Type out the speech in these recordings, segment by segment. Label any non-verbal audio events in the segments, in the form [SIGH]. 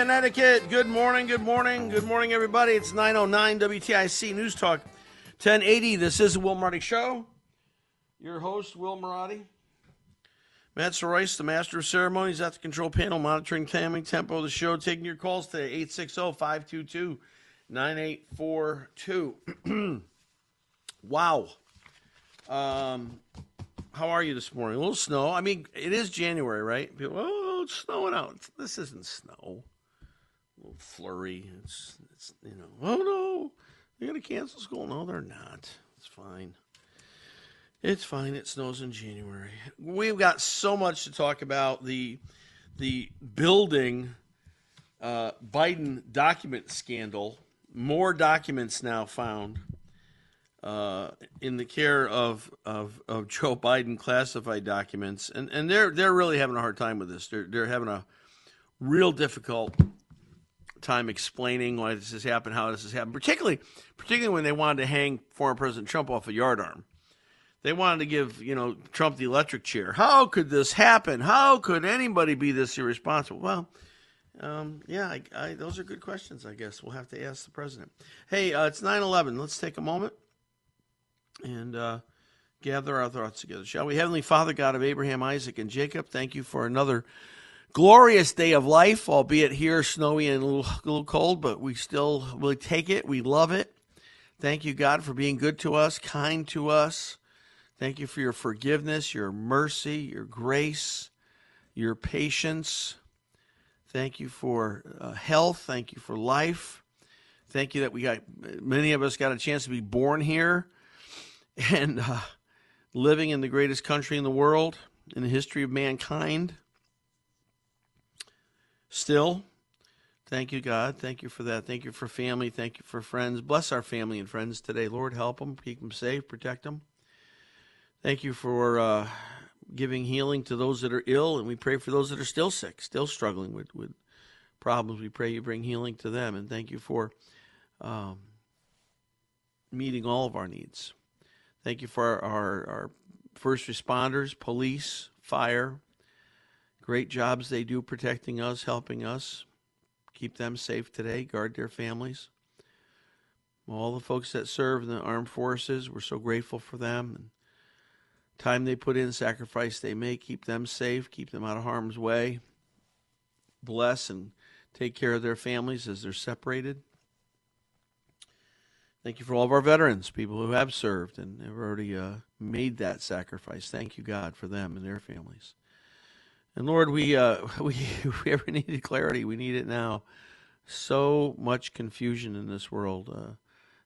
Connecticut. Good morning, good morning, good morning, everybody. It's 909 WTIC News Talk 1080. This is the Will Marotti Show. Your host, Will Marotti. Matt Soroyce, the master of ceremonies at the control panel, monitoring timing, tempo of the show, taking your calls today, 860 522 9842. [CLEARS THROAT] Wow. Um, how are you this morning? A little snow. I mean, it is January, right? People, oh, it's snowing out. This isn't snow. Little flurry. It's, it's you know, oh no, they're gonna cancel school. No, they're not. It's fine. It's fine. It snows in January. We've got so much to talk about. The the building uh, Biden document scandal. More documents now found uh, in the care of, of of Joe Biden classified documents, and and they're they're really having a hard time with this. They're they're having a real difficult time explaining why this has happened, how this has happened, particularly particularly when they wanted to hang former President Trump off a yardarm. They wanted to give you know Trump the electric chair. How could this happen? How could anybody be this irresponsible? Well. Um, yeah, I, I, those are good questions. I guess we'll have to ask the president. Hey, uh, it's 9/11. Let's take a moment and uh, gather our thoughts together, shall we? Heavenly Father, God of Abraham, Isaac, and Jacob, thank you for another glorious day of life, albeit here snowy and a little, a little cold, but we still will take it. We love it. Thank you, God, for being good to us, kind to us. Thank you for your forgiveness, your mercy, your grace, your patience. Thank you for uh, health. Thank you for life. Thank you that we got many of us got a chance to be born here and uh, living in the greatest country in the world in the history of mankind. Still, thank you, God. Thank you for that. Thank you for family. Thank you for friends. Bless our family and friends today. Lord, help them, keep them safe, protect them. Thank you for uh, giving healing to those that are ill, and we pray for those that are still sick, still struggling with, with problems. We pray you bring healing to them, and thank you for um, meeting all of our needs. Thank you for our, our, our first responders, police, fire. Great jobs they do protecting us, helping us. Keep them safe today, guard their families. All the folks that serve in the armed forces, we're so grateful for them. And time they put in, sacrifice they make, keep them safe, keep them out of harm's way. Bless and take care of their families as they're separated. Thank you for all of our veterans, people who have served and have already uh, made that sacrifice. Thank you, God, for them and their families. And Lord, we uh, [LAUGHS] we we ever needed clarity, we need it now. So much confusion in this world. Uh,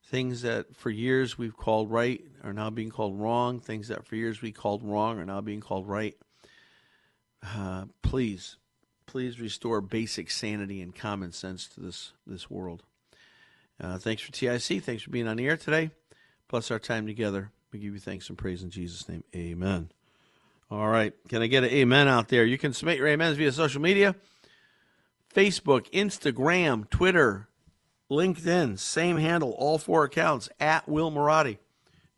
things that for years we've called right are now being called wrong. Things that for years we called wrong are now being called right. Uh, please please restore basic sanity and common sense to this this world. Uh, thanks for TIC. Thanks for being on the air today. Plus our time together. We give you thanks and praise in Jesus' name. Amen. All right. Can I get an amen out there? You can submit your amens via social media Facebook, Instagram, Twitter, LinkedIn, same handle, all four accounts at Will Marotti.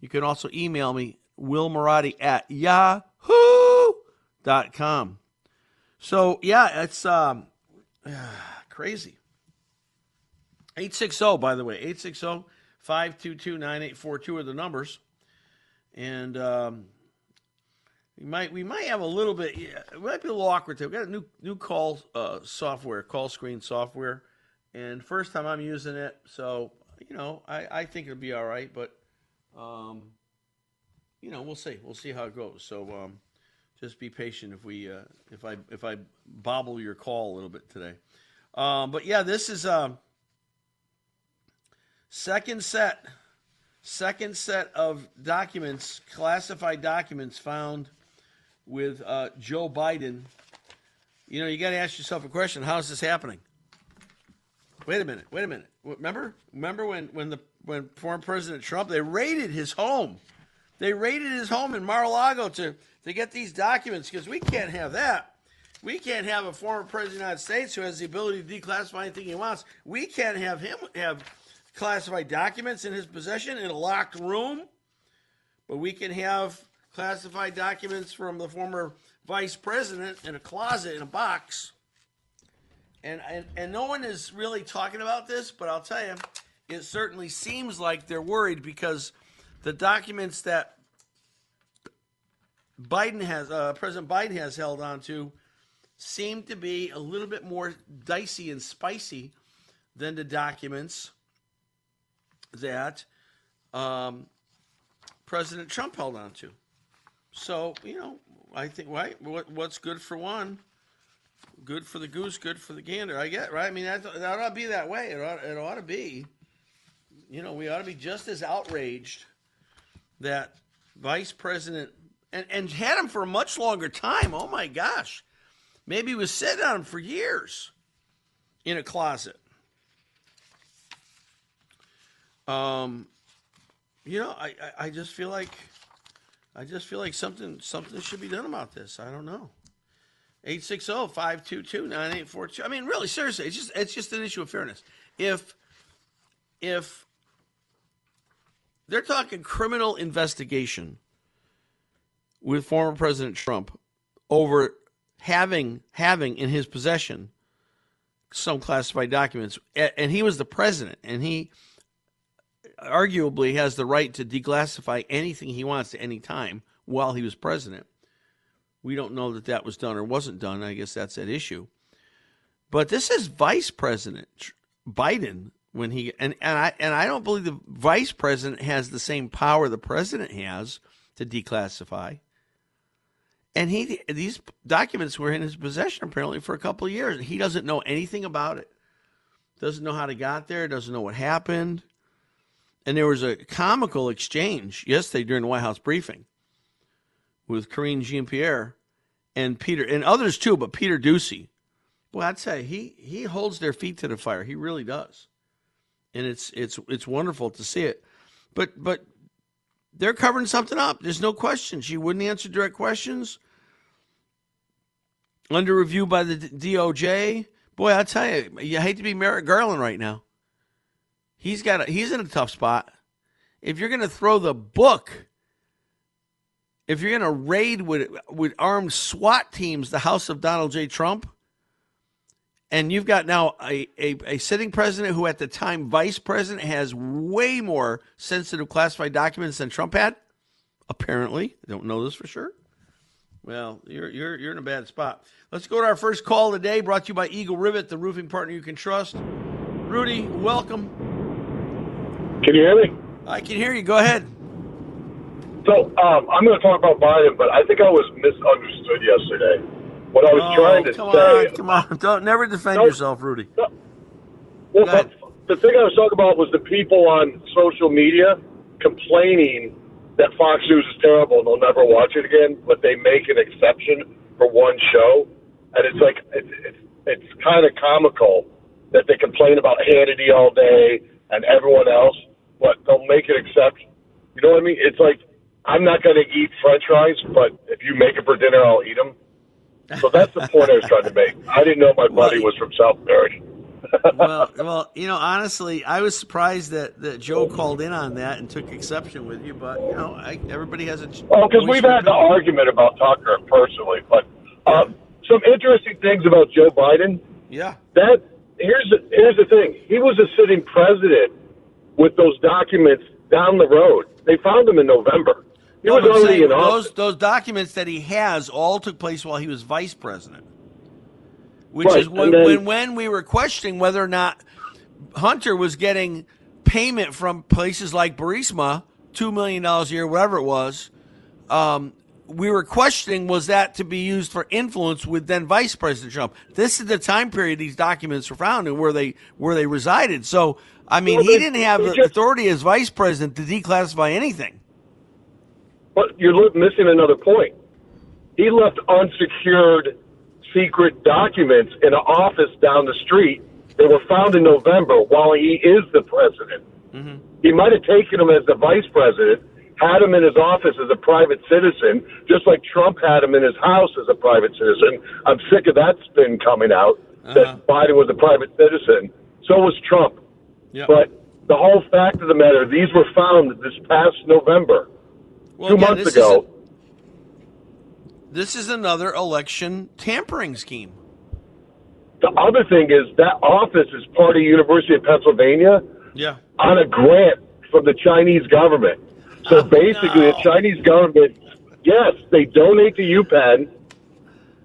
You can also email me, willmarotti at yahoo.com. So, yeah, it's um, [SIGHS] crazy. 860, by the way, 860 522 9842 are the numbers. And um, we might we might have a little bit, yeah, it might be a little awkward. We've got a new new call uh, software, call screen software. And first time I'm using it, so, you know, I, I think it'll be all right. But, um, you know, we'll see. We'll see how it goes. So, um, just be patient if we uh, if I if I bobble your call a little bit today. Um, but yeah, this is um, second set second set of documents, classified documents found with uh, Joe Biden. You know, you got to ask yourself a question: How is this happening? Wait a minute. Wait a minute. Remember? Remember when when the when former President Trump they raided his home? They raided his home in Mar-a-Lago to to get these documents because we can't have that. We can't have a former president of the United States who has the ability to declassify anything he wants. We can't have him have classified documents in his possession in a locked room, but we can have classified documents from the former vice president in a closet in a box. And, and, and no one is really talking about this, but I'll tell you, it certainly seems like they're worried because the documents that Biden has, uh, President Biden has held on to, seem to be a little bit more dicey and spicy than the documents that um, President Trump held on to. So you know, I think right, what, what's good for one, good for the goose, good for the gander. I get right. I mean, that, that ought to be that way. It ought, it ought to be. You know, we ought to be just as outraged that Vice President and, and had him for a much longer time. Oh my gosh. Maybe he was sitting on him for years in a closet. Um, you know, I, I, I just feel like I just feel like something something should be done about this. I don't know. 860-522-9842. I mean, really, seriously, it's just it's just an issue of fairness. If if they're talking criminal investigation with former President Trump over having having in his possession some classified documents, and he was the president, and he arguably has the right to declassify anything he wants at any time while he was president. We don't know that that was done or wasn't done. I guess that's at issue. But this is Vice President Biden when he and, and I and I don't believe the vice president has the same power the president has to declassify. And he these documents were in his possession apparently for a couple of years. He doesn't know anything about it. Doesn't know how to got there, doesn't know what happened. And there was a comical exchange yesterday during the White House briefing with Karine Jean Pierre and Peter and others too, but Peter Doocy. Well, I'd say he he holds their feet to the fire. He really does. And it's it's it's wonderful to see it. But but they're covering something up. There's no question. She wouldn't answer direct questions. Under review by the DOJ. Boy, I tell you, you hate to be Merrick Garland right now. He's got a, he's in a tough spot. If you're going to throw the book, if you're going to raid with with armed SWAT teams the house of Donald J. Trump, and you've got now a, a, a, sitting president who at the time vice president has way more sensitive classified documents than Trump had, apparently. I don't know this for sure. Well, you're you're you're in a bad spot. Let's go to our first call today, brought to you by Eagle Rivet, the roofing partner you can trust. Rudy, welcome. Can you hear me? I can hear you. Go ahead. So um, I'm going to talk about Biden, but I think I was misunderstood yesterday. What I was oh, trying to come say. On, come on, [LAUGHS] don't never defend No. yourself, Rudy. No. Well, but the thing I was talking about was the people on social media complaining that Fox News is terrible and they'll never watch it again, but they make an exception for one show. and it's like it's it's, it's kind of comical that they complain about Hannity all day and everyone else, but they'll make an exception. You know what I mean? It's like I'm not going to eat French fries, but if you make it for dinner, I'll eat them. So that's the point I was trying to make. I didn't know my buddy was from Southbury. [LAUGHS] well, well, you know, honestly, I was surprised that, that Joe called in on that and took exception with you. But you know, I, everybody has a. Well, because we've had the argument about Tucker personally, but um, some interesting things about Joe Biden. Yeah. That here's the, here's the thing. He was a sitting president with those documents down the road. They found them in November. He No, was already saying in those office. those documents that he has all took place while he was vice president, which Right, is when, then- when when we were questioning whether or not Hunter was getting payment from places like Burisma, two million dollars a year, whatever it was. Um, we were questioning was that to be used for influence with then Vice President Trump. This is the time period these documents were found and where they where they resided. So I mean, Well, he didn't have the just- authority as vice president to declassify anything. But you're missing another point. He left unsecured secret documents in an office down the street. that were found in November while he is the president. Mm-hmm. He might have taken them as the vice president, had him in his office as a private citizen, just like Trump had him in his house as a private citizen. I'm sick of that spin coming out that uh-huh. Biden was a private citizen. So was Trump. Yeah. But the whole fact of the matter, these were found this past November, Well, two months this ago. Is this is another election tampering scheme. The other thing is that office is part of University of Pennsylvania Yeah. on a grant from the Chinese government. So Oh, basically, no. the Chinese government, yes, they donate to UPenn.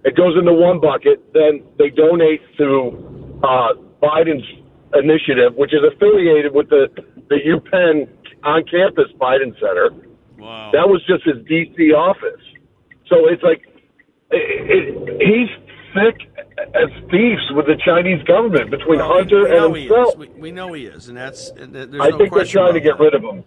It goes into one bucket. Then they donate to uh, Biden's initiative, which is affiliated with the the UPenn on-campus Biden Center. Wow. That was just his DC office. So it's like it, it, he's thick as thieves with the Chinese government between Well, Hunter and himself. We, we know he is, and that's and there's I no think they're trying to get that. rid of him.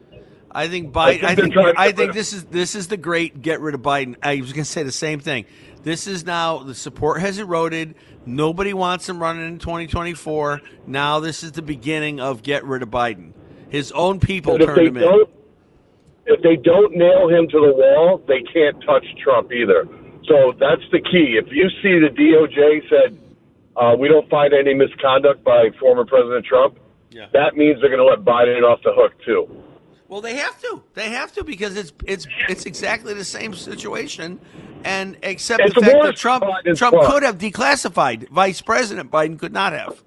I think Biden. I think. I think this is this is the great get rid of Biden. I was going to say the same thing. This is now the support has eroded. Nobody wants him running in 2024. Now this is the beginning of get rid of Biden. His own people turned him in. if they don't nail him to the wall, they can't touch Trump either. So that's the key. If you see the DOJ said uh, we don't find any misconduct by former President Trump, Yeah. that means they're going to let Biden off the hook too. Well, they have to. They have to because it's it's it's exactly the same situation, and except It's the fact that Trump Trump fault. could have declassified. Vice President Biden could not have.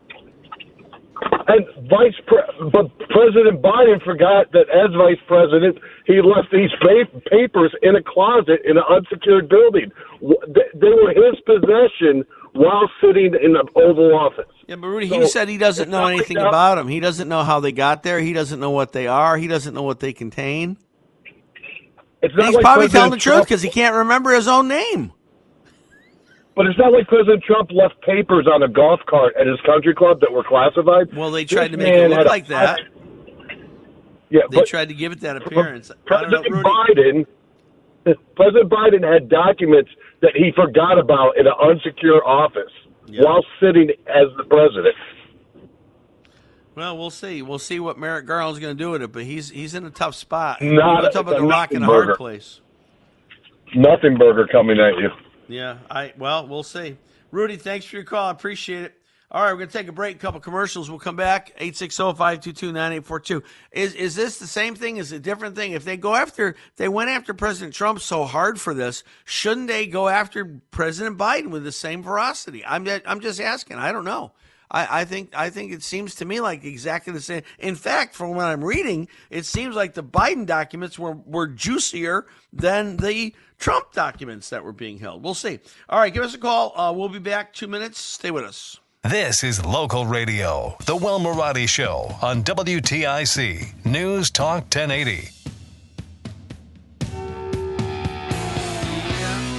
And Vice Pre- but President Biden forgot that as Vice President, he left these pa- papers in a closet in an unsecured building. They they were his possession while sitting in the Oval Office. Yeah, but Rudy, So, he said he doesn't know anything about them. He doesn't know how they got there. He doesn't know what they are. He doesn't know what they contain. It's And not he's like probably President telling the truth because he can't remember his own name. But it's not like President Trump left papers on a golf cart at his country club that were classified. Well, they This tried to make it look had a- like that. Yeah, They tried to give it that appearance. Don't know, President Biden, [LAUGHS] President Biden had documents that he forgot about in an unsecure office Yeah. while sitting as the president. Well, we'll see. We'll see what Merrick Garland's going to do with it, but he's he's in a tough spot. Not We're talking about a- a rock and a hard place. Nothing burger coming at you. Yeah, I well, we'll see. Rudy, thanks for your call. I appreciate it. All right, we're going to take a break, a couple commercials. We'll come back. 860-522-9842. Is is this the same thing? Is it a different thing? If they go after they went after President Trump so hard for this, shouldn't they go after President Biden with the same ferocity? I'm I'm just asking. I don't know. I, I think I think it seems to me like exactly the same. In fact, from what I'm reading, it seems like the Biden documents were, were juicier than the Trump documents that were being held. We'll see. All right, give us a call. Uh, we'll be back two minutes. Stay with us. This is local radio, The Will Marotti Show on WTIC News Talk 1080. Yeah,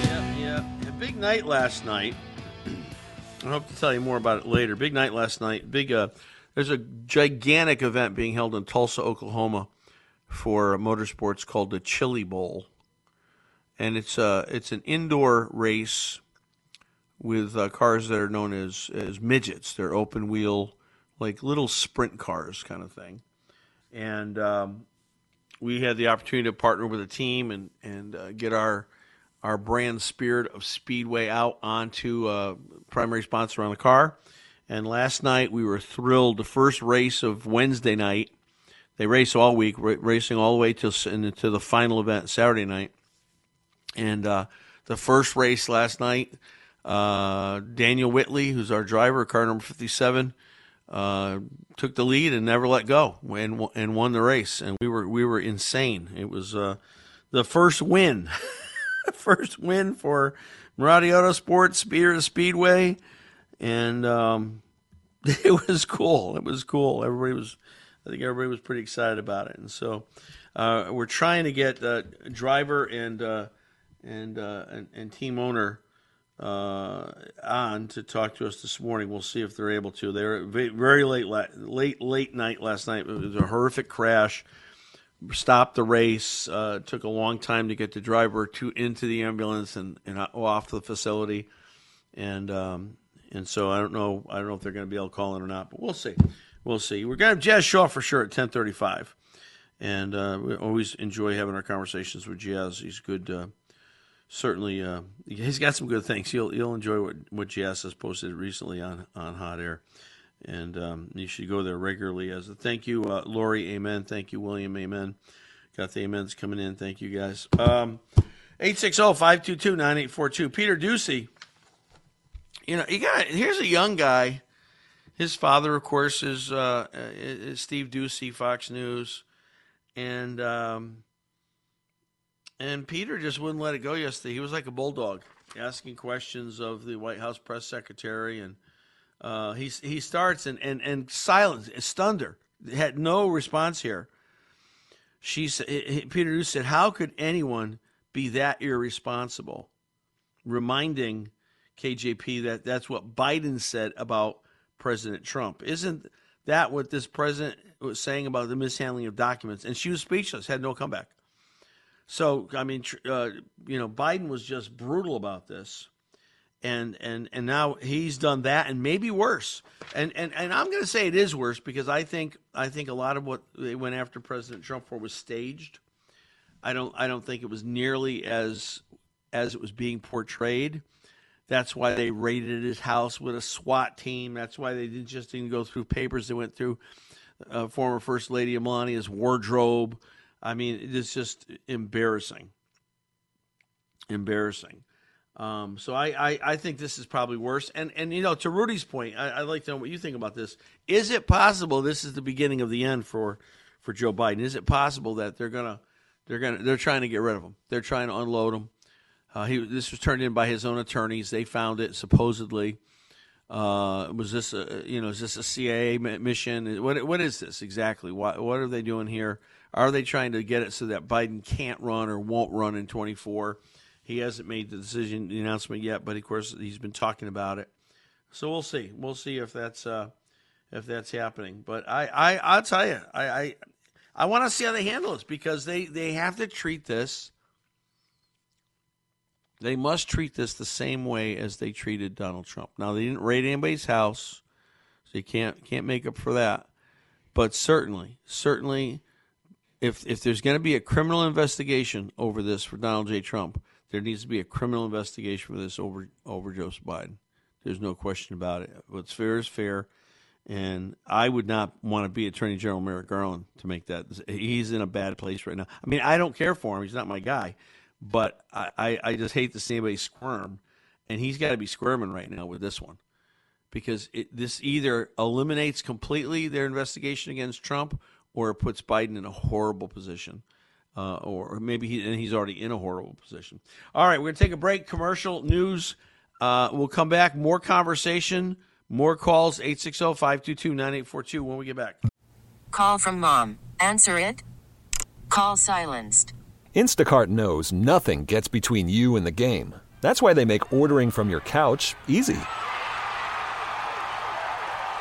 yeah, yeah. Big night last night. [CLEARS THROAT] I hope to tell you more about it later. Big night last night. Big. Uh, there's a gigantic event being held in Tulsa, Oklahoma, for motorsports called the Chili Bowl, and it's uh it's an indoor race with uh, cars that are known as as midgets. They're open wheel, like little sprint cars, kind of thing. And um, we had the opportunity to partner with a team and and uh, get our our brand spirit of Speedway out onto uh, primary sponsor on the car. And last night we were thrilled. The first race of Wednesday night, they race all week, racing all the way to to the final event Saturday night. And uh, the first race last night, uh, Daniel Whitley, who's our driver, car number 57, uh, took the lead and never let go and and won the race. And we were we were insane. It was uh, the first win, [LAUGHS] first win for Marotti Autosports Speeder Speedway, and um, [LAUGHS] it was cool. It was cool. Everybody was, I think everybody was pretty excited about it. And so uh, we're trying to get uh, driver and and, and and team owner uh, on to talk to us this morning. We'll see if they're able to. They were very late, late, late night last night. It was a horrific crash. Stopped the race. Uh, took a long time to get the driver to into the ambulance and, and off the facility. And um, and so I don't know. I don't know if they're going to be able to call in or not, but we'll see. We'll see. We're going to have Jazz Shaw for sure at ten thirty-five, and uh, we always enjoy having our conversations with Jazz. He's good uh, certainly uh, he's got some good things. You'll you'll enjoy what what Jazz has posted recently on on Hot Air, and um, you should go there regularly. As a thank you, uh, Lori, amen. Thank you, William, amen. Got the amens coming in. Thank you guys. Um, 860-522-9842. Peter Doocy. You know, you got here's a young guy. His father, of course, is, uh, is Steve Doocy, Fox News, and um, and Peter just wouldn't let it go yesterday. He was like a bulldog, asking questions of the White House press secretary, and uh, he he starts and and and silence, stunned her, had no response here. She said, Peter said, "How could anyone be that irresponsible?" Reminding KJP that that's what Biden said about President Trump. Isn't that what this president was saying about the mishandling of documents? And she was speechless, had no comeback. So I mean, uh, you know, Biden was just brutal about this, and and and now he's done that and maybe worse. And and and I'm going to say it is worse because I think I think a lot of what they went after President Trump for was staged. I don't I don't think it was nearly as as it was being portrayed. That's why they raided his house with a SWAT team. That's why they didn't just didn't go through papers. They went through uh, former First Lady Melania's wardrobe I mean, it's just embarrassing. Embarrassing. Um, so I, I, I, think this is probably worse. And and you know, to Rudy's point, I, would like to know what you think about this. Is it possible this is the beginning of the end for for Joe Biden? Is it possible that they're gonna they're gonna they're trying to get rid of him? They're trying to unload him. Uh, he this was turned in by his own attorneys. They found it supposedly. Uh, was this a you know is this a CIA mission? What what is this exactly? What what are they doing here? Are they trying to get it so that Biden can't run or won't run in 24? He hasn't made the decision, the announcement yet, but of course he's been talking about it. So we'll see. We'll see if that's uh, if that's happening. But I, I I'll tell you, I I, I want to see how they handle this because they they have to treat this. They must treat this the same way as they treated Donald Trump. Now they didn't raid anybody's house, so you can't can't make up for that. But certainly, certainly, if if there's going to be a criminal investigation over this for Donald J. Trump, there needs to be a criminal investigation for this over over Joseph Biden. There's no question about it. What's fair is fair, and I would not want to be Attorney General Merrick Garland to make that. He's in a bad place right now. I mean, I don't care for him. He's not my guy, but I, I, I just hate to see anybody squirm, and he's got to be squirming right now with this one because it, this either eliminates completely their investigation against Trump or it puts Biden in a horrible position. Uh, or maybe he, and he's already in a horrible position. All right, we're going to take a break. Commercial news. Uh, we'll come back. More conversation, more calls. 860 522 9842 when we get back. Call from mom. Answer it. Call silenced. Instacart knows nothing gets between you and the game. That's why they make ordering from your couch easy.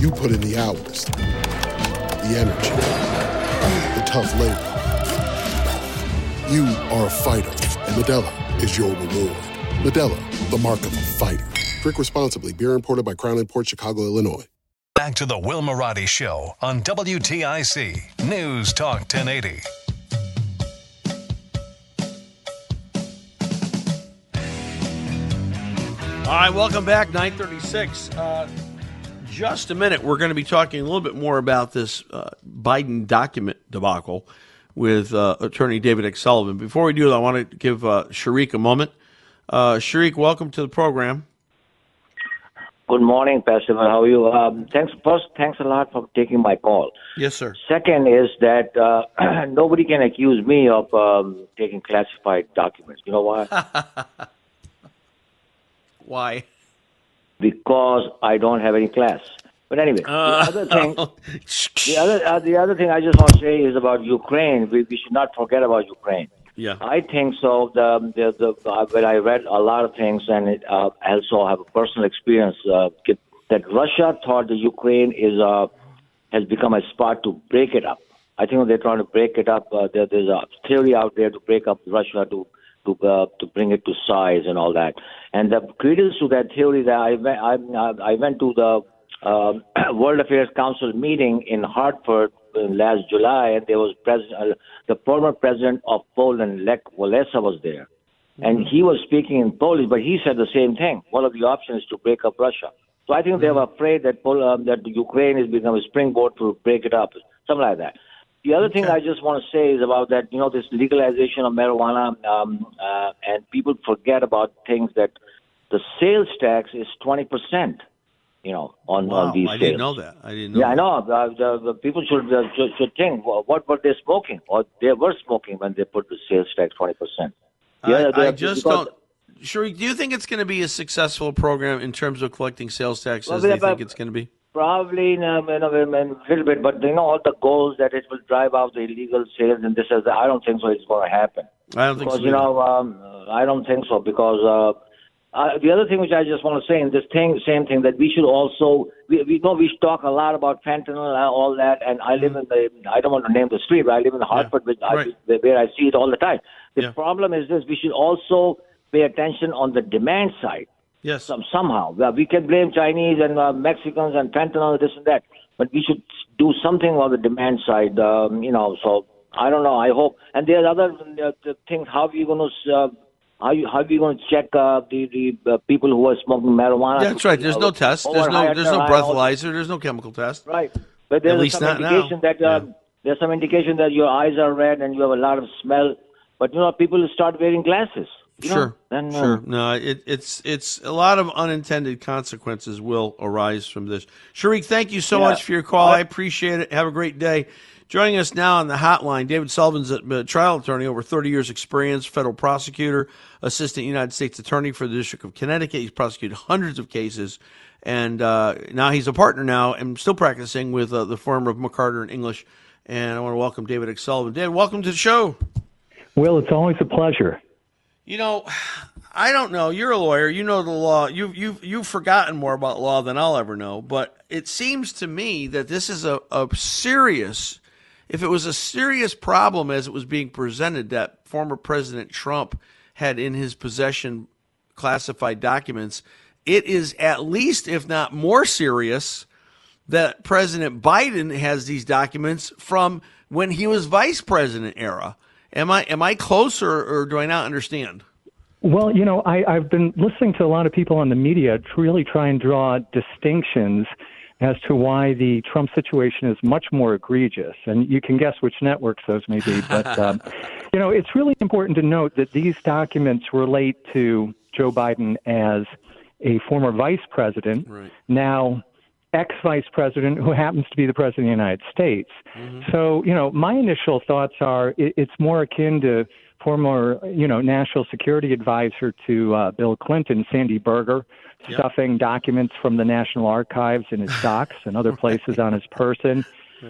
You put in the hours, the energy, the tough labor. You are a fighter, and Modelo is your reward. Modelo, the mark of a fighter. Drink responsibly. Beer imported by Crown Port Chicago, Illinois. Back to the Will Marotti Show on WTIC News Talk 1080. All right, welcome back. 936. Uh, just a minute. We're going to be talking a little bit more about this uh, Biden document debacle with uh, attorney David X. Sullivan. Before we do that, I want to give uh, Sharik a moment. Uh, Sharik, welcome to the program. Good morning, Pastor. How are you? Um, thanks. First, thanks a lot for taking my call. Yes, sir. Second is that uh, [CLEARS THROAT] nobody can accuse me of um, taking classified documents. You know why? [LAUGHS] Why? Because I don't have any class. But anyway, Uh, the other thing, [LAUGHS] the other uh, the other thing I just want to say is about Ukraine. We, we should not forget about Ukraine. Yeah. I think so. The, the, the, uh, when I read a lot of things, and it, uh, I also have a personal experience uh, that Russia thought the Ukraine is uh, has become a spot to break it up. I think they're trying to break it up. Uh, there, there's a theory out there to break up Russia to to uh, to bring it to size and all that. And the credence to that theory that I went, I, I went to the um, [CLEARS THROAT] World Affairs Council meeting in Hartford uh, last July, and there was president, uh, the former president of Poland, Lech Walesa, was there, and he was speaking in Polish, but he said the same thing. One of the options is to break up Russia. So I think they were afraid that Pol- um, that Ukraine has become a springboard to break it up, something like that. The other thing I just want to say is about that, you know, this legalization of marijuana, um, uh, and people forget about things that the sales tax is twenty percent. You know, on Wow, on these I sales. didn't know that. I didn't know. Yeah, I know. Uh, the, the people should, uh, should should think well, what were they smoking, or they were smoking when they put the sales tax twenty percent. I, I just don't. Sharik, do you think it's going to be a successful program in terms of collecting sales tax Well, as they think it's going to be? Probably in a, in, a, in a little bit, but you know all the goals that it will drive out the illegal sales and this is. I don't think so. It's going to happen. I don't think because so. you know um, I don't think so because uh, uh, the other thing which I just want to say in this thing, same thing that we should also we, we know we talk a lot about fentanyl and all that, and I live in the I don't want to name the street, but I live in Hartford, which I, where I see it all the time. The problem is this: we should also pay attention on the demand side. Yes. Some, somehow we can blame Chinese and uh, Mexicans and fentanyl, this and that, but we should do something on the demand side. Um, you know, so I don't know. I hope. And there's other uh, things. How are you going to uh, how you how are you going to check uh, the the uh, people who are smoking marijuana? Yeah, that's right. There's no test. There's no. There's no breathalyzer. There's no chemical test. Right. But there's some not now. indication that uh, there's some indication that your eyes are red and you have a lot of smell. But you know, people start wearing glasses. You know? Sure. Then, uh, sure. No, it, it's it's a lot of unintended consequences will arise from this. Sharik, thank you so Yeah. much for your call. I appreciate it. Have a great day. Joining us now on the hotline, David Sullivan's a a trial attorney, over 30 years experience, federal prosecutor, assistant United States attorney for the District of Connecticut. He's prosecuted hundreds of cases, and uh, now he's a partner now and still practicing with uh, the firm of McCarter and English. And I want to welcome David X. Sullivan. David, welcome to the show. Will, it's always a pleasure. You know, [SIGHS] I don't know. You're a lawyer. You know the law. You've you've you've forgotten more about law than I'll ever know. But it seems to me that this is a, a serious. If it was a serious problem as it was being presented, that former President Trump had in his possession classified documents, it is at least, if not more serious, that President Biden has these documents from when he was vice president era. Am I am I close or, or do I not understand? Well, you know, I, I've been listening to a lot of people on the media to really try and draw distinctions as to why the Trump situation is much more egregious. And you can guess which networks those may be. But, [LAUGHS] um, you know, it's really important to note that these documents relate to Joe Biden as a former vice president, right. now ex vice president who happens to be the president of the United States. Mm-hmm. So, you know, my initial thoughts are it, it's more akin to former, you know, national security advisor to uh, Bill Clinton, Sandy Berger, Yep. stuffing documents from the National Archives in his [LAUGHS] socks and other places on his person.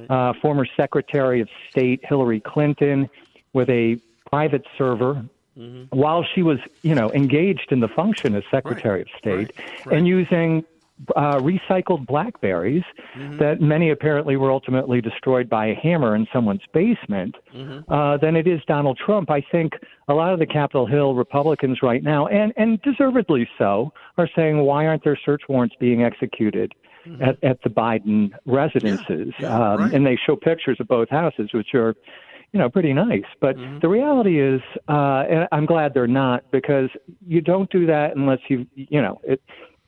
Uh, former Secretary of State Hillary Clinton with a private server Mm-hmm. while she was, you know, engaged in the function as Secretary of State and using uh, recycled Blackberries Mm-hmm. that many apparently were ultimately destroyed by a hammer in someone's basement, Mm-hmm. uh, than it is Donald Trump. I think a lot of the Capitol Hill Republicans right now, and, and deservedly so, are saying, why aren't there search warrants being executed? At, at the Biden residences, um, and they show pictures of both houses, which are you know, pretty nice. But Mm-hmm. the reality is, uh, and I'm glad they're not because you don't do that unless you, you know, it,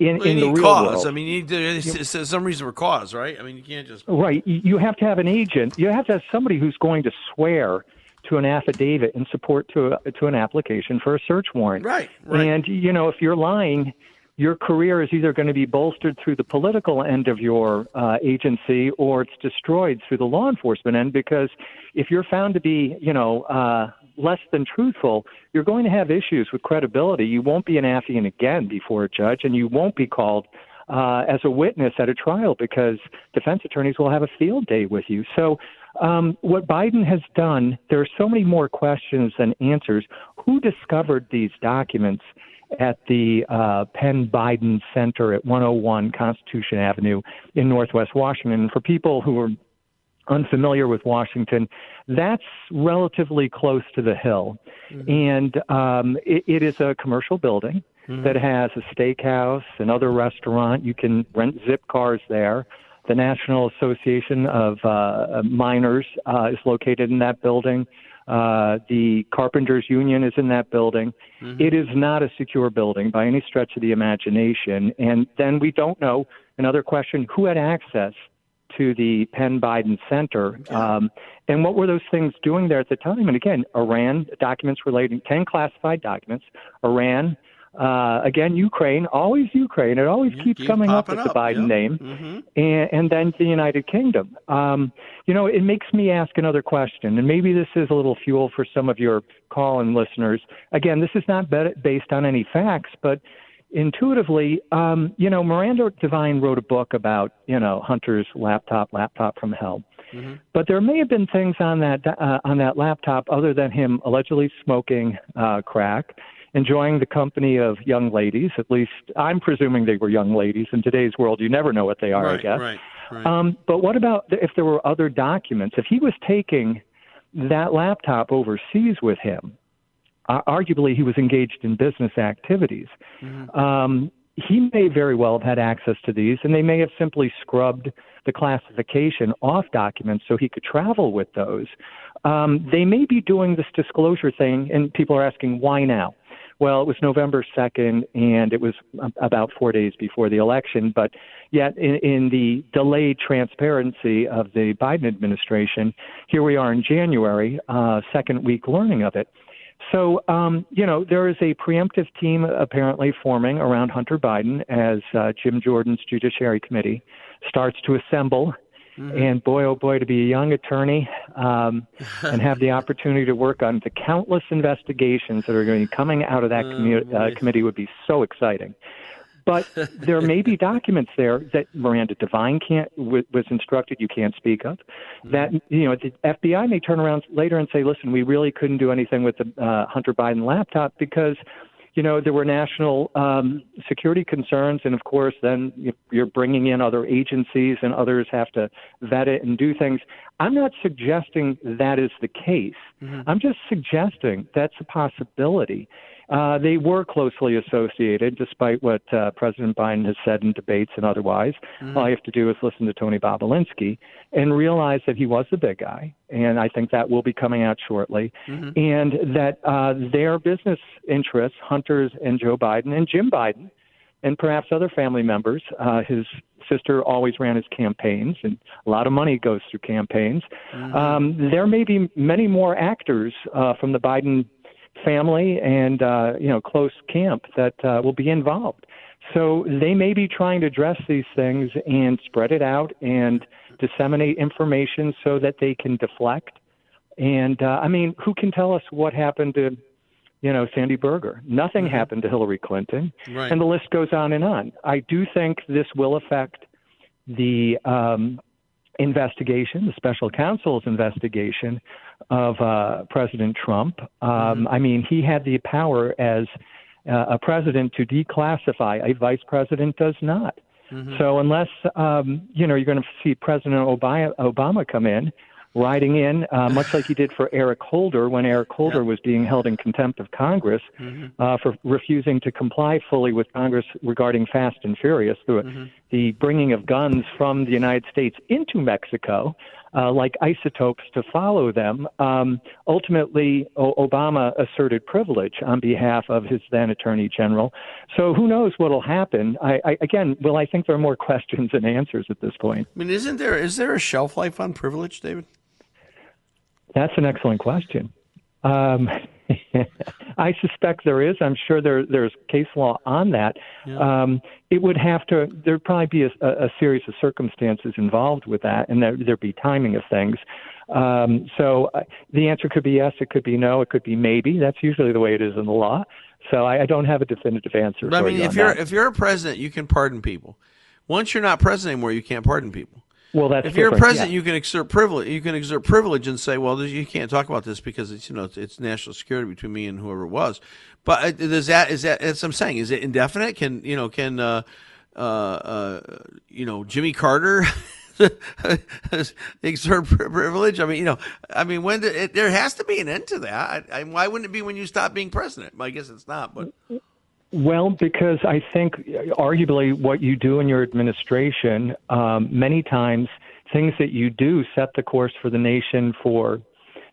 in, Well, in the real cause. world. I mean, you need to, it's, it's some reason for cause, right? I mean, you can't just. Right. You you have to have an agent. You have to have somebody who's going to swear to an affidavit in support to a, to an application for a search warrant. Right. Right. And you know, if you're lying, your career is either going to be bolstered through the political end of your uh, agency or it's destroyed through the law enforcement end. Because if you're found to be, you know, uh, less than truthful, you're going to have issues with credibility. You won't be an affiant again before a judge, and you won't be called uh, as a witness at a trial because defense attorneys will have a field day with you. So, um, what Biden has done, there are so many more questions than answers. Who discovered these documents at the uh, Penn Biden Center at 101 Constitution Avenue in Northwest Washington? For people who are unfamiliar with Washington, that's relatively close to the Hill. And um, it, it is a commercial building that has a steakhouse, another restaurant. You can rent zip cars there. The National Association of uh, Miners uh, is located in that building. Uh, the Carpenters Union is in that building. It is not a secure building by any stretch of the imagination. And then we don't know another question who had access to the Penn Biden Center. Um, and what were those things doing there at the time? And again, Iran documents relating, 10 classified documents, Iran, uh, again, Ukraine, always Ukraine. It always keeps keep coming up with the Biden yeah. name. Mhm. And, and then the United Kingdom. Um, you know, it makes me ask another question, and maybe this is a little fuel for some of your call-in listeners. Again, this is not based on any facts, but intuitively, um, you know, Miranda Devine wrote a book about, you know, Hunter's laptop, laptop from hell. But there may have been things on that uh, on that laptop other than him allegedly smoking uh, crack, enjoying the company of young ladies. At least I'm presuming they were young ladies. In today's world, you never know what they are. I guess. right, right. Um, but what about if there were other documents? If he was taking that laptop overseas with him, arguably he was engaged in business activities. Um, he may very well have had access to these, and they may have simply scrubbed the classification off documents so he could travel with those. Um, they may be doing this disclosure thing, and people are asking why now. Well, it was November 2nd, and it was about four days before the election. But yet, in, in the delayed transparency of the Biden administration, here we are in January, uh, second week learning of it. So, um, you know, there is a preemptive team apparently forming around Hunter Biden as uh, Jim Jordan's Judiciary Committee starts to assemble. And boy, oh boy, to be a young attorney um, and have the [LAUGHS] opportunity to work on the countless investigations that are going to be coming out of that commu- uh, committee would be so exciting. But there may be [LAUGHS] documents there that Miranda Devine can't w- was instructed you can't speak of. That you know the FBI may turn around later and say, "Listen, we really couldn't do anything with the uh, Hunter Biden laptop because." You know there were national um, security concerns, and of course, then you- you're bringing in other agencies, and others have to vet it and do things. I'm not suggesting that is the case. I'm just suggesting that's a possibility. Uh, they were closely associated, despite what uh, President Biden has said in debates and otherwise. Mhm. All you have to do is listen to Tony Bobulinski and realize that he was the big guy. And I think that will be coming out shortly. Mhm. And that uh, their business interests, Hunter's and Joe Biden and Jim Biden, and perhaps other family members. Uh, his sister always ran his campaigns, and a lot of money goes through campaigns. Um, there may be many more actors uh, from the Biden family and uh, you know close camp that uh, will be involved. So they may be trying to address these things and spread it out and disseminate information so that they can deflect. And uh, I mean, who can tell us what happened to you know Sandy Berger? Nothing happened to Hillary Clinton, Right. and the list goes on and on. I do think this will affect the um, investigation, the special counsel's investigation of uh, President Trump. Um, I mean, he had the power as uh, a president to declassify. A vice president does not. So unless um, you know you're going to see President Obama, Obama come in, riding in, uh, [LAUGHS] much like he did for Eric Holder when Eric Holder was being held in contempt of Congress uh, for refusing to comply fully with Congress regarding Fast and Furious, the, the bringing of guns from the United States into Mexico, uh, like isotopes to follow them. Um, ultimately, o- Obama asserted privilege on behalf of his then Attorney General. So who knows what will happen? I, I, again, well, I think there are more [LAUGHS] questions than answers at this point. I mean, isn't there is there a shelf life on privilege, David? That's an excellent question. Um, [LAUGHS] I suspect there is. I'm sure there there's case law on that. Um, it would have to. There'd probably be a, a series of circumstances involved with that, and there there'd be timing of things. Um, so uh, the answer could be yes, it could be no, it could be maybe. That's usually the way it is in the law. So I, I don't have a definitive answer. But I mean, you if you're that. if you're a president, you can pardon people. Once you're not president anymore, you can't pardon people. Well, that's if you're a president, yeah. you can exert privilege. You can exert privilege and say, "Well, you can't talk about this because it's you know it's, it's national security between me and whoever it was." But uh, is that is that? As I'm saying, is it indefinite? Can you know? Can uh, uh, uh, you know Jimmy Carter [LAUGHS] exert privilege? I mean, you know, I mean, when it, there has to be an end to that. I, I, why wouldn't it be when you stop being president? I guess it's not, but. Well, because I think arguably what you do in your administration, um, many times things that you do set the course for the nation for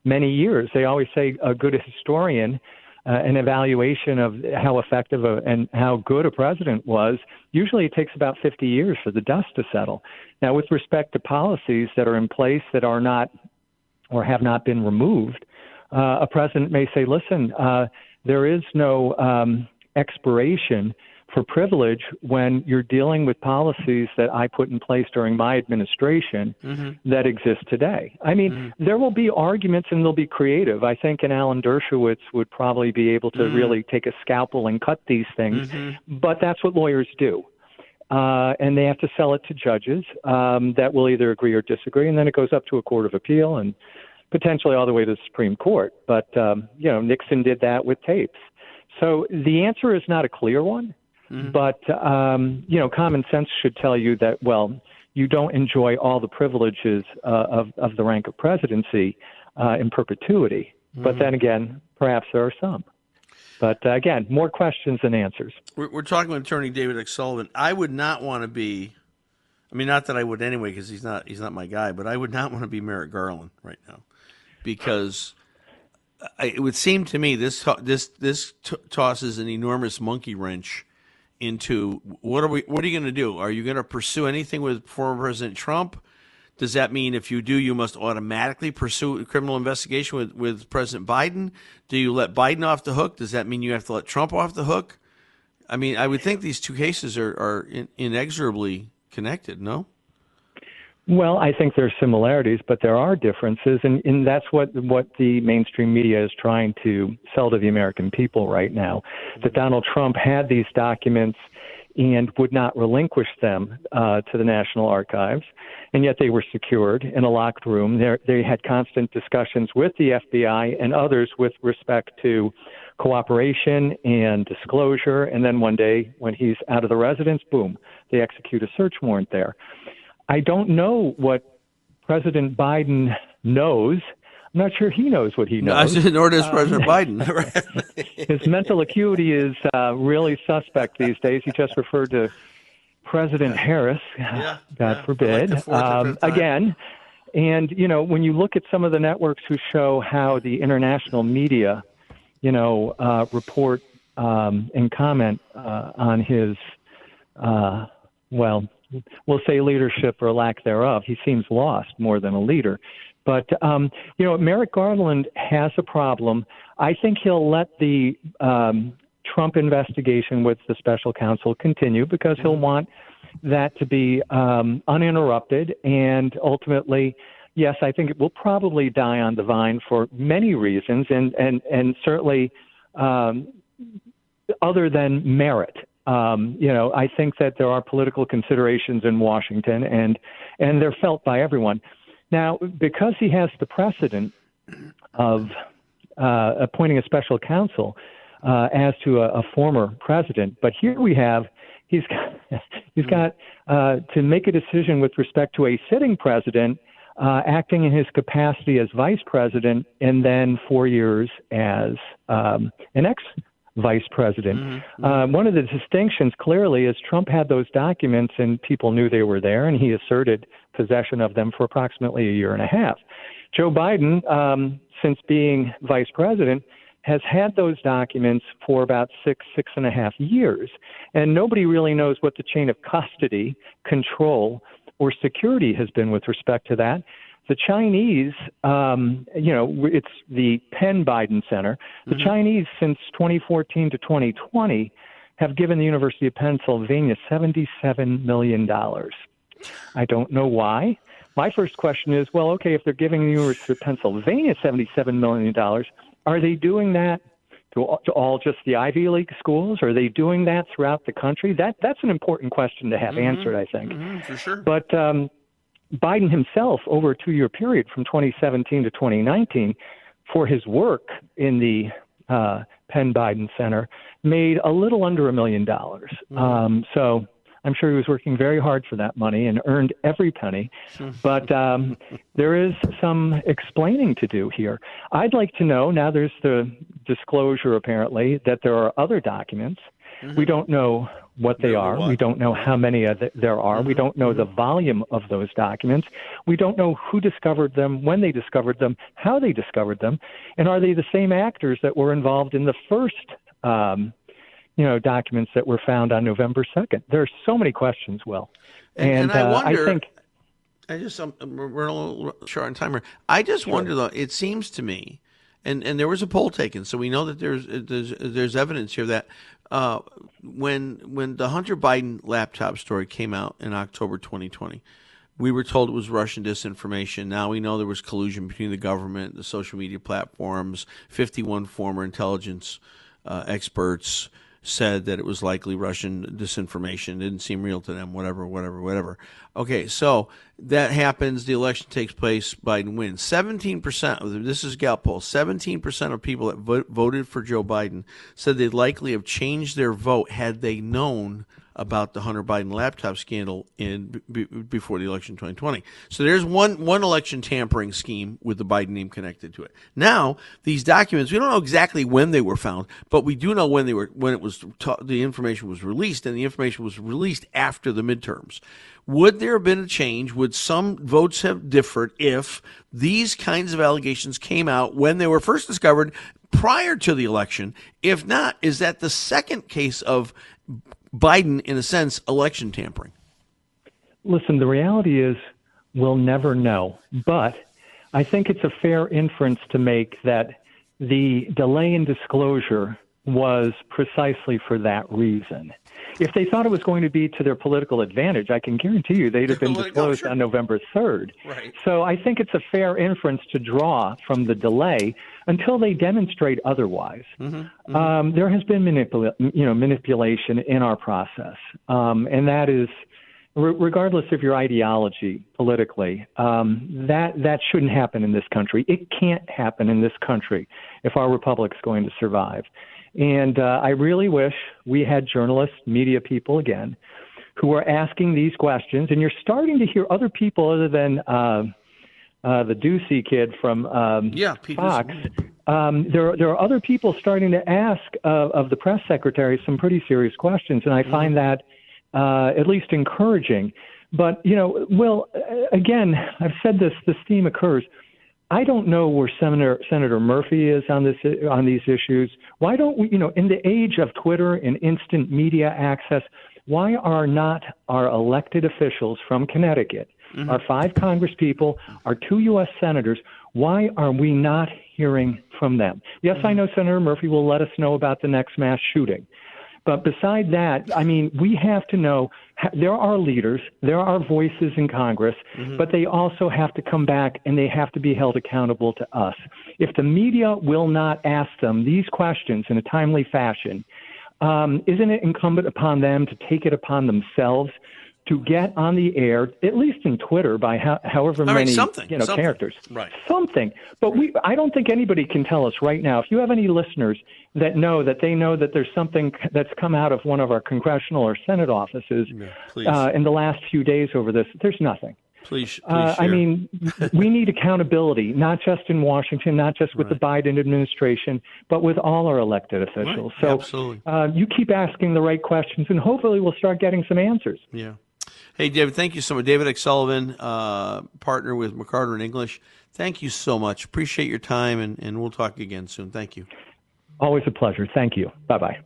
many years. They always say a good historian, uh, an evaluation of how effective a, and how good a president was, usually it takes about 50 years for the dust to settle. Now, with respect to policies that are in place that are not or have not been removed, uh, a president may say, listen, uh, there is no um, expiration for privilege when you're dealing with policies that I put in place during my administration that exist today. I mean, there will be arguments and they'll be creative. I think an Alan Dershowitz would probably be able to Mhm. really take a scalpel and cut these things, Mhm. but that's what lawyers do. Uh, and they have to sell it to judges um, that will either agree or disagree, and then it goes up to a court of appeal and potentially all the way to the Supreme Court. But um, you know, Nixon did that with tapes. So the answer is not a clear one, but um, you know, common sense should tell you that well, you don't enjoy all the privileges uh, of of the rank of presidency uh, in perpetuity. But Mhm. then again, perhaps there are some. But uh, again, more questions than answers. We're, we're talking with Attorney David X. Sullivan. I would not want to be. I mean, not that I would anyway, because he's not he's not my guy. But I would not want to be Merrick Garland right now, because it would seem to me this this this t- tosses an enormous monkey wrench into what are we what are you going to do? Are you going to pursue anything with former President Trump? Does that mean if you do, you must automatically pursue a criminal investigation with, with President Biden? Do you let Biden off the hook? Does that mean you have to let Trump off the hook? I mean, I would think these two cases are, are in, inexorably connected, no? Well, I think there are similarities, but there are differences, and, and that's what what the mainstream media is trying to sell to the American people right now. That Donald Trump had these documents and would not relinquish them uh, to the National Archives, and yet they were secured in a locked room. They're, they had constant discussions with the FBI and others with respect to cooperation and disclosure. And then one day, when he's out of the residence, boom, they execute a search warrant there. I don't know what President Biden knows I'm not sure he knows what he knows. No, [LAUGHS] nor does Um, President Biden. [LAUGHS] his mental acuity is uh, really suspect these days. He just referred to President Harris. God forbid. fourth or um, again, and you know, when you look at some of the networks who show how the international media, you know, uh, report um, and comment uh, on his, uh, well, we'll say leadership or lack thereof. He seems lost more than a leader. But um, you know, Merrick Garland has a problem. I think he'll let the um, Trump investigation with the special counsel continue because he'll want that to be um, uninterrupted and ultimately. Yes, I think it will probably die on the vine for many reasons, and and and certainly um, other than merit. Um, you know, I think that there are political considerations in Washington, and and they're felt by everyone. Now, because he has the precedent of uh, appointing a special counsel uh, as to a, a former president, but here we have he's got, [LAUGHS] he's got uh, to make a decision with respect to a sitting president. Uh, acting in his capacity as vice president, and then four years as um, an ex vice president. Uh, one of the distinctions clearly is Trump had those documents and people knew they were there, and he asserted possession of them for approximately a year and a half. Joe Biden, um, since being vice president, has had those documents for about six, six and a half years. And nobody really knows what the chain of custody, control, or security has been with respect to that. The Chinese, um, you know, it's the Penn Biden Center. The Chinese, since 2014 to 2020, have given the University of Pennsylvania $77 million. I don't know why. My first question is well, okay, if they're giving the University of Pennsylvania $77 million, are they doing that to, all- to all just the Ivy League schools? Are they doing that throughout the country? That That's an important question to have answered, I think. Mhm, for sure. But um, Biden himself, over a two year period from 2017 to 2019, for his work in the uh, Penn Biden Center, made a little under a million dollars. Um, so I'm sure he was working very hard for that money and earned every penny. [LAUGHS] But um, there is some explaining to do here. I'd like to know now there's the disclosure, apparently, that there are other documents. We don't know what they are. We don't know how many of th- there are. We don't know the volume of those documents. We don't know who discovered them, when they discovered them, how they discovered them, and are they the same actors that were involved in the first, um, you know, documents that were found on November second? There are so many questions, Will, And, and I uh, wonder. think I just um, we're a little short on timer. I just wonder though. It seems to me, and and there was a poll taken, so we know that there's there's there's evidence here that uh, when when the Hunter Biden laptop story came out in October 2020. We were told it was Russian disinformation. Now we know there was collusion between the government, the social media platforms. 51 former intelligence uh, experts said that it was likely Russian disinformation. It didn't seem real to them, whatever, whatever, whatever. Okay, so that happens. The election takes place. Biden wins. 17% of this is Gallup poll. 17% of people that vo- voted for Joe Biden said they'd likely have changed their vote had they known about the Hunter Biden laptop scandal in b- before the election 2020. So there's one one election tampering scheme with the Biden name connected to it. Now these documents, we don't know exactly when they were found, but we do know when they were when it was ta- the information was released, and the information was released after the midterms. Would there have been a change? Would some votes have differed if these kinds of allegations came out when they were first discovered prior to the election? If not, is that the second case of Biden, in a sense, election tampering? Listen, the reality is we'll never know. But I think it's a fair inference to make that the delay in disclosure was precisely for that reason. If they thought it was going to be to their political advantage, I can guarantee you they'd have been disclosed on November 3rd. Right. So I think it's a fair inference to draw from the delay until they demonstrate otherwise. Um, there has been manipula- you know, manipulation in our process, um, and that is, re- regardless of your ideology politically, um, that that shouldn't happen in this country. It can't happen in this country if our republic's going to survive. And uh, I really wish we had journalists, media people again, who are asking these questions. And you're starting to hear other people other than uh, uh, the Doocy kid from um, yeah, Fox. Um, there, there are other people starting to ask uh, of the press secretary some pretty serious questions, and I Mm-hmm. find that uh, at least encouraging. But you know, Will, uh, again, I've said this. This theme occurs. I don't know where Senator Senator Murphy is on this on these issues. Why don't we, you know, in the age of Twitter and instant media access, why are not our elected officials from Connecticut, Mm-hmm. our five Congresspeople, our two U.S. senators, why are we not hearing from them? Yes, Mm-hmm. I know Senator Murphy will let us know about the next mass shooting. But beside that, I mean, we have to know there are leaders, there are voices in Congress, Mm-hmm. but they also have to come back and they have to be held accountable to us. If the media will not ask them these questions in a timely fashion, um, isn't it incumbent upon them to take it upon themselves to get on the air, at least in Twitter, by ho- however right, many something, you know something. characters, Right. something. But we, I don't think anybody can tell us right now. If you have any listeners that know that they know that there's something that's come out of one of our congressional or Senate offices please. uh, in the last few days over this, there's nothing. Please, please Uh, I mean, we need accountability, not just in Washington, not just with the Biden administration, but with all our elected officials. Right, So absolutely. uh, you keep asking the right questions, and hopefully we'll start getting some answers. Yeah. Hey, David, thank you so much. David X. Sullivan, uh, partner with McCarter and English. Thank you so much. Appreciate your time, and, and we'll talk again soon. Thank you. Always a pleasure. Thank you. Bye bye.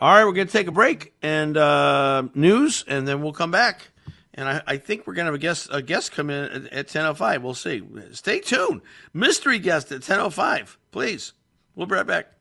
All right, we're going to take a break and uh, news, and then we'll come back. And I, I think we're going to have a guest a guest come in at, at ten oh five. We'll see. Stay tuned. Mystery guest at ten oh five. Please. We'll be right back.